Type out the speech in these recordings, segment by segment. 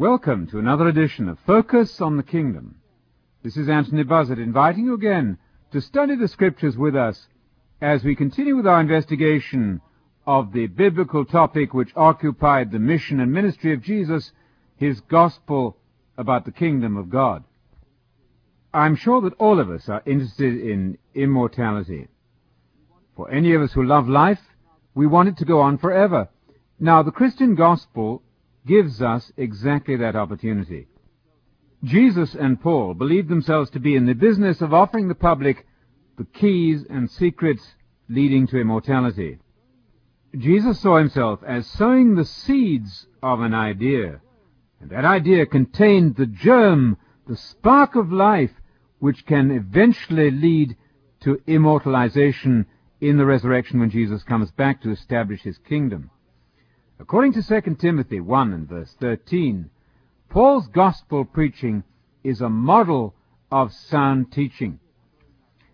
Welcome to another edition of Focus on the Kingdom. This is Anthony Buzzard inviting you again to study the Scriptures with us as we continue with our investigation of the biblical topic which occupied the mission and ministry of Jesus, his gospel about the kingdom of God. I'm sure that all of us are interested in immortality. For any of us who love life, we want it to go on forever. Now, the Christian gospel gives us exactly that opportunity. Jesus and Paul believed themselves to be in the business of offering the public the keys and secrets leading to immortality. Jesus saw himself as sowing the seeds of an idea, and that idea contained the germ, the spark of life, which can eventually lead to immortalization in the resurrection when Jesus comes back to establish his kingdom. According to 2 Timothy 1 and verse 13, Paul's gospel preaching is a model of sound teaching.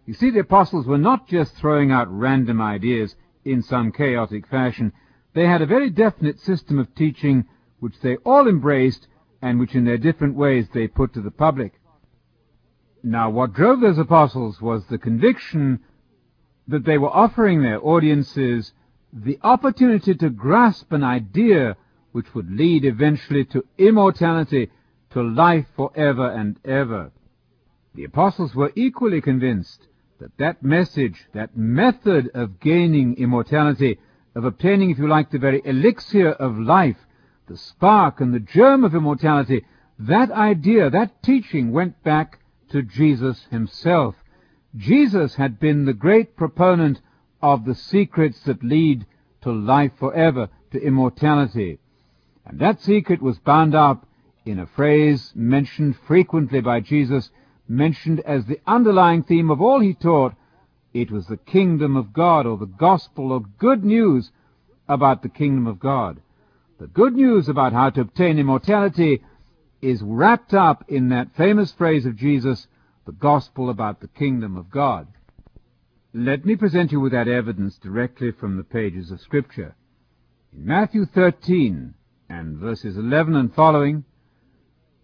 You see, the apostles were not just throwing out random ideas in some chaotic fashion. They had a very definite system of teaching which they all embraced and which in their different ways they put to the public. Now, what drove those apostles was the conviction that they were offering their audiences the opportunity to grasp an idea which would lead eventually to immortality, to life forever and ever. The apostles were equally convinced that that message, that method of gaining immortality, of obtaining, if you like, the very elixir of life, the spark and the germ of immortality, that idea, that teaching went back to Jesus himself. Jesus had been the great proponent of the secrets that lead to life forever, to immortality. And that secret was bound up in a phrase mentioned frequently by Jesus, mentioned as the underlying theme of all he taught. It was the kingdom of God, or the gospel, or good news about the kingdom of God. The good news about how to obtain immortality is wrapped up in that famous phrase of Jesus, the gospel about the kingdom of God. Let me present you with that evidence directly from the pages of Scripture. In Matthew 13 and verses 11 and following,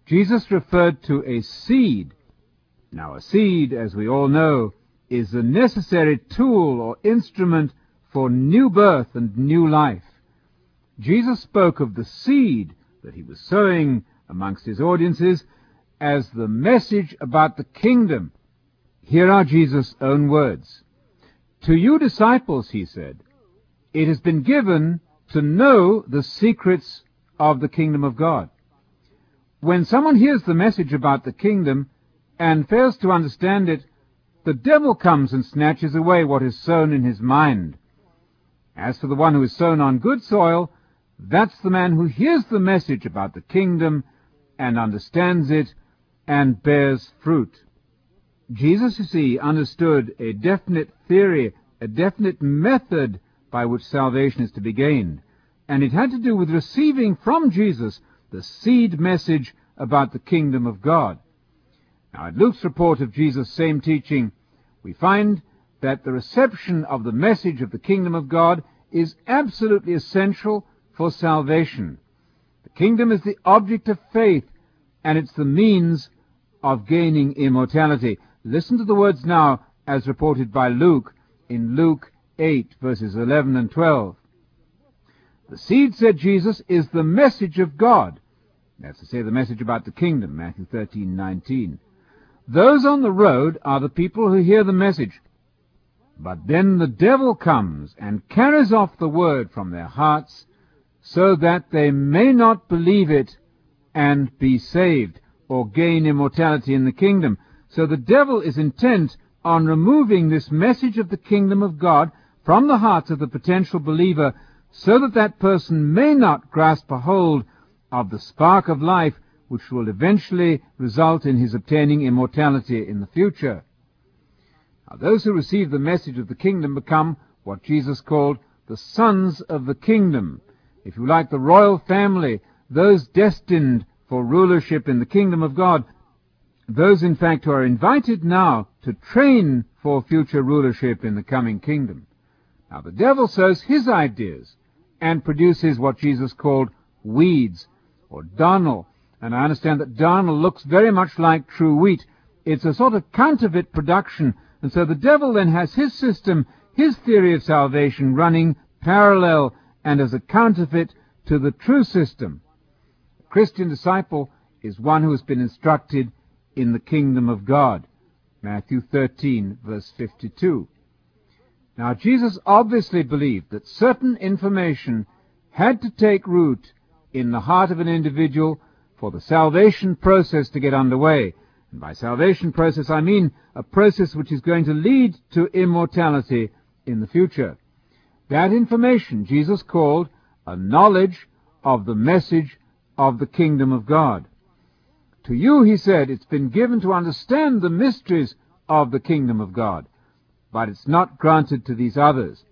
Jesus referred to a seed. Now, a seed, as we all know, is the necessary tool or instrument for new birth and new life. Jesus spoke of the seed that he was sowing amongst his audiences as the message about the kingdom. Here are Jesus' own words. To you disciples, he said, it has been given to know the secrets of the kingdom of God. When someone hears the message about the kingdom and fails to understand it, the devil comes and snatches away what is sown in his mind. As for the one who is sown on good soil, that's the man who hears the message about the kingdom and understands it and bears fruit. Jesus, you see, understood a definite theory, a definite method by which salvation is to be gained. And it had to do with receiving from Jesus the seed message about the kingdom of God. Now, at Luke's report of Jesus' same teaching, we find that the reception of the message of the kingdom of God is absolutely essential for salvation. The kingdom is the object of faith, and it's the means of gaining immortality. Listen to the words now as reported by Luke in Luke 8 verses 11 and 12. The seed, said Jesus, is the message of God. That's to say, the message about the kingdom, Matthew 13, 19. Those on the road are the people who hear the message. But then the devil comes and carries off the word from their hearts so that they may not believe it and be saved or gain immortality in the kingdom. So the devil is intent on removing this message of the kingdom of God from the hearts of the potential believer so that that person may not grasp a hold of the spark of life which will eventually result in his obtaining immortality in the future. Now, those who receive the message of the kingdom become what Jesus called the sons of the kingdom. If you like, the royal family, those destined for rulership in the kingdom of God, those, in fact, who are invited now to train for future rulership in the coming kingdom. Now, the devil sows his ideas and produces what Jesus called weeds or darnel, and I understand that darnel looks very much like true wheat. It's a sort of counterfeit production, and so the devil then has his system, his theory of salvation running parallel and as a counterfeit to the true system. A Christian disciple is one who has been instructed in the kingdom of God. Matthew 13, verse 52. Now, Jesus obviously believed that certain information had to take root in the heart of an individual for the salvation process to get underway. And by salvation process, I mean a process which is going to lead to immortality in the future. That information Jesus called a knowledge of the message of the kingdom of God. To you, he said, it's been given to understand the mysteries of the kingdom of God, but it's not granted to these others.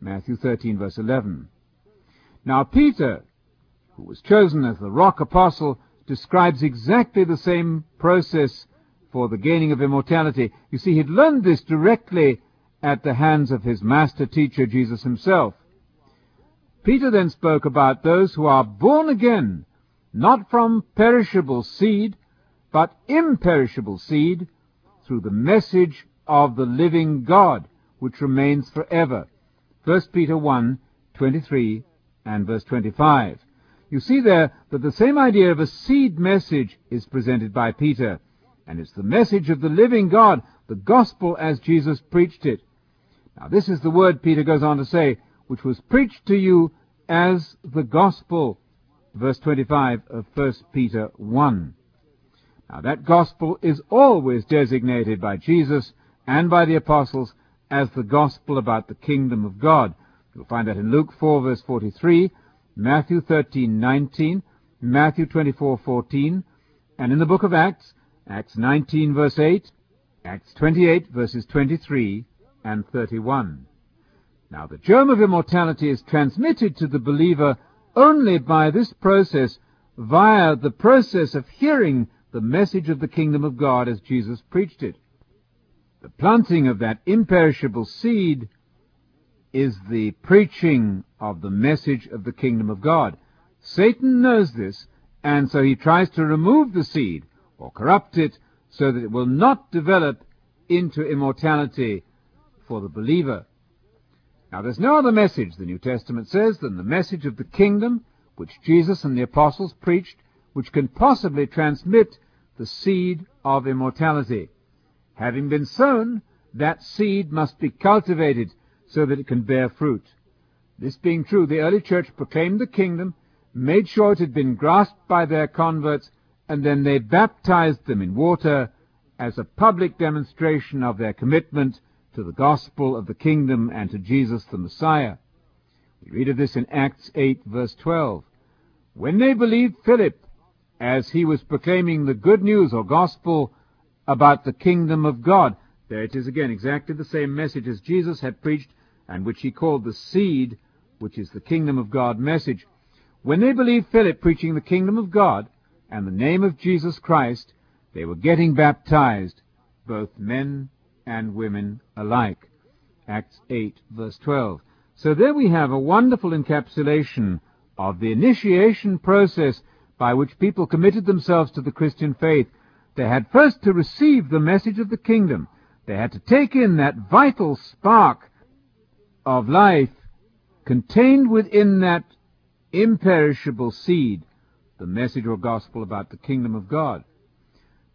Matthew 13 verse 11. Now Peter, who was chosen as the rock apostle, describes exactly the same process for the gaining of immortality. You see, he'd learned this directly at the hands of his master teacher, Jesus himself. Peter then spoke about those who are born again, not from perishable seed, but imperishable seed, through the message of the living God, which remains forever. 1 Peter 1, 23 and verse 25. You see there that the same idea of a seed message is presented by Peter, and it's the message of the living God, the gospel as Jesus preached it. Now this is the word Peter goes on to say, which was preached to you as the gospel, verse 25 of 1 Peter 1. Now that gospel is always designated by Jesus and by the apostles as the gospel about the kingdom of God. You'll find that in Luke 4 verse 43, Matthew 13, 19, Matthew 24, 14, and in the book of Acts, Acts 19 verse 8, Acts 28 verses 23 and 31. Now the germ of immortality is transmitted to the believer only by this process via the process of hearing the message of the kingdom of God as Jesus preached it. The planting of that imperishable seed is the preaching of the message of the kingdom of God. Satan knows this, and so he tries to remove the seed or corrupt it so that it will not develop into immortality for the believer. Now there's no other message, the New Testament says, than the message of the kingdom which Jesus and the apostles preached, which can possibly transmit the seed of immortality. Having been sown, that seed must be cultivated so that it can bear fruit. This being true, the early church proclaimed the kingdom, made sure it had been grasped by their converts, and then they baptized them in water as a public demonstration of their commitment to the gospel of the kingdom and to Jesus the Messiah. We read of this in Acts 8 verse 12. When they believed Philip, as he was proclaiming the good news or gospel about the kingdom of God. There it is again, exactly the same message as Jesus had preached and which he called the seed, which is the kingdom of God message. When they believed Philip preaching the kingdom of God and the name of Jesus Christ, they were getting baptized, both men and women alike. Acts 8 verse 12. So there we have a wonderful encapsulation of the initiation process by which people committed themselves to the Christian faith, they had first to receive the message of the kingdom. They had to take in that vital spark of life contained within that imperishable seed, the message or gospel about the kingdom of God.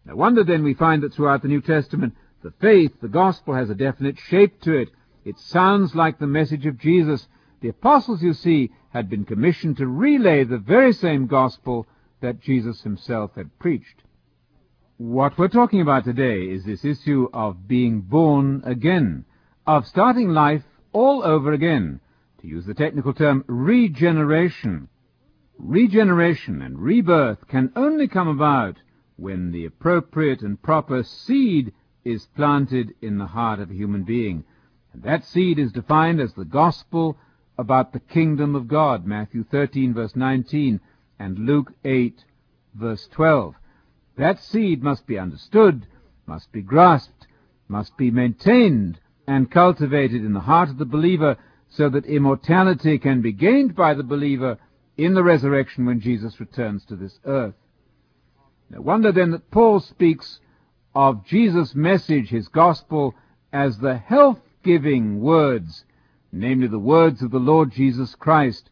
No wonder then we find that throughout the New Testament, the faith, the gospel has a definite shape to it. It sounds like the message of Jesus. The apostles, you see, had been commissioned to relay the very same gospel that Jesus himself had preached. What we're talking about today is this issue of being born again, of starting life all over again. To use the technical term, regeneration. Regeneration and rebirth can only come about when the appropriate and proper seed is planted in the heart of a human being. And that seed is defined as the gospel about the kingdom of God, Matthew 13 verse 19, and Luke 8 verse 12. That seed must be understood, must be grasped, must be maintained and cultivated in the heart of the believer so that immortality can be gained by the believer in the resurrection when Jesus returns to this earth. No wonder then that Paul speaks of Jesus' message, his gospel, as the health-giving words, namely the words of the Lord Jesus Christ.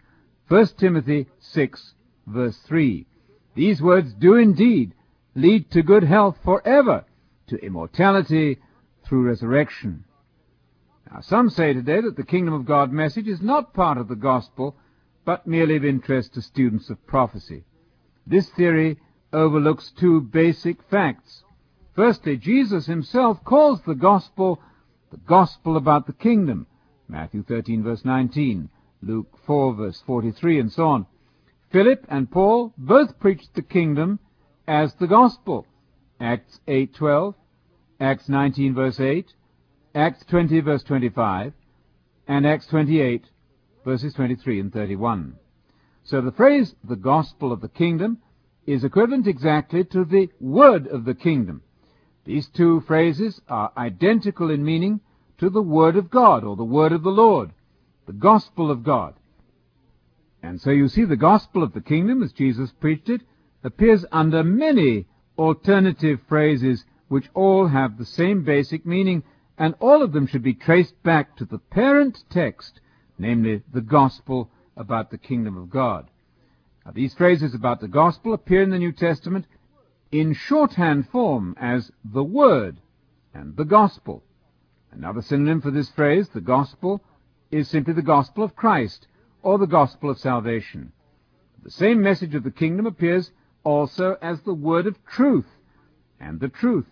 1 Timothy 6, verse 3. These words do indeed lead to good health forever, to immortality through resurrection. Now, some say today that the kingdom of God message is not part of the gospel, but merely of interest to students of prophecy. This theory overlooks two basic facts. Firstly, Jesus himself calls the gospel the gospel about the kingdom. Matthew 13 verse 19, Luke 4 verse 43 and so on. Philip and Paul both preached the kingdom as the gospel. Acts 8:12, Acts 19 verse 8, Acts 20 verse 25, and Acts 28 verses 23 and 31. So the phrase the gospel of the kingdom is equivalent exactly to the word of the kingdom. These two phrases are identical in meaning to the word of God or the word of the Lord, the gospel of God. And so you see the gospel of the kingdom as Jesus preached it appears under many alternative phrases which all have the same basic meaning and all of them should be traced back to the parent text, namely the gospel about the kingdom of God. Now, these phrases about the gospel appear in the New Testament in shorthand form as the Word and the Gospel. Another synonym for this phrase, the Gospel, is simply the Gospel of Christ or the Gospel of salvation. The same message of the kingdom appears also as the Word of truth and the truth.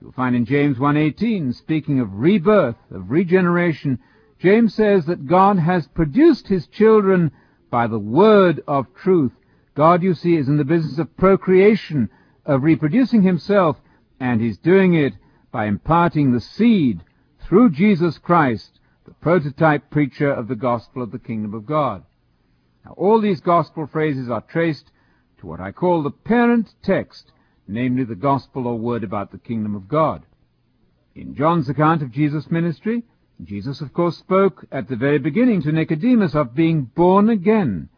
You'll find in James 1.18, speaking of rebirth, of regeneration, James says that God has produced his children by the word of truth. God, you see, is in the business of procreation, of reproducing himself, and he's doing it by imparting the seed through Jesus Christ, the prototype preacher of the gospel of the kingdom of God. Now, all these gospel phrases are traced to what I call the parent text, namely the gospel or word about the kingdom of God. In John's account of Jesus' ministry, Jesus, of course, spoke at the very beginning to Nicodemus of being born again,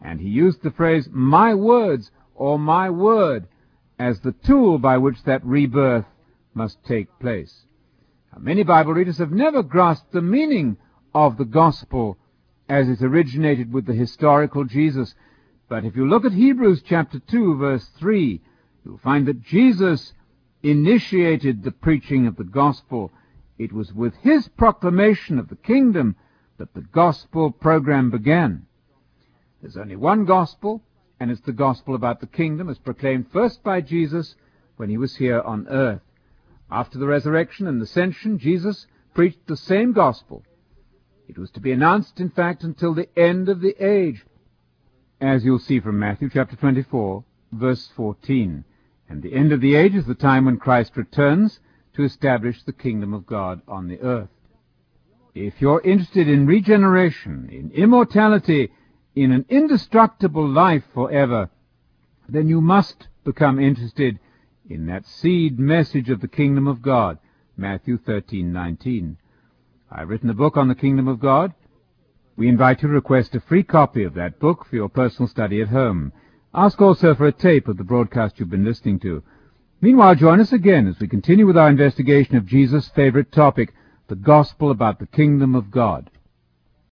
and he used the phrase, my words, or my word, as the tool by which that rebirth must take place. Many Bible readers have never grasped the meaning of the gospel as it originated with the historical Jesus. But if you look at Hebrews chapter 2 verse 3, you'll find that Jesus initiated the preaching of the gospel. It was with his proclamation of the kingdom that the gospel program began. There's only one gospel, and it's the gospel about the kingdom as proclaimed first by Jesus when he was here on earth. After the resurrection and ascension, Jesus preached the same gospel. It was to be announced, in fact, until the end of the age, as you'll see from Matthew chapter 24, verse 14. And the end of the age is the time when Christ returns to establish the kingdom of God on the earth. If you're interested in regeneration, in immortality, in an indestructible life forever, then you must become interested in that seed message of the kingdom of God, Matthew 13:19. I've written a book on the kingdom of God. We invite you to request a free copy of that book for your personal study at home. Ask also for a tape of the broadcast you've been listening to. Meanwhile, join us again as we continue with our investigation of Jesus' favorite topic, the gospel about the kingdom of God.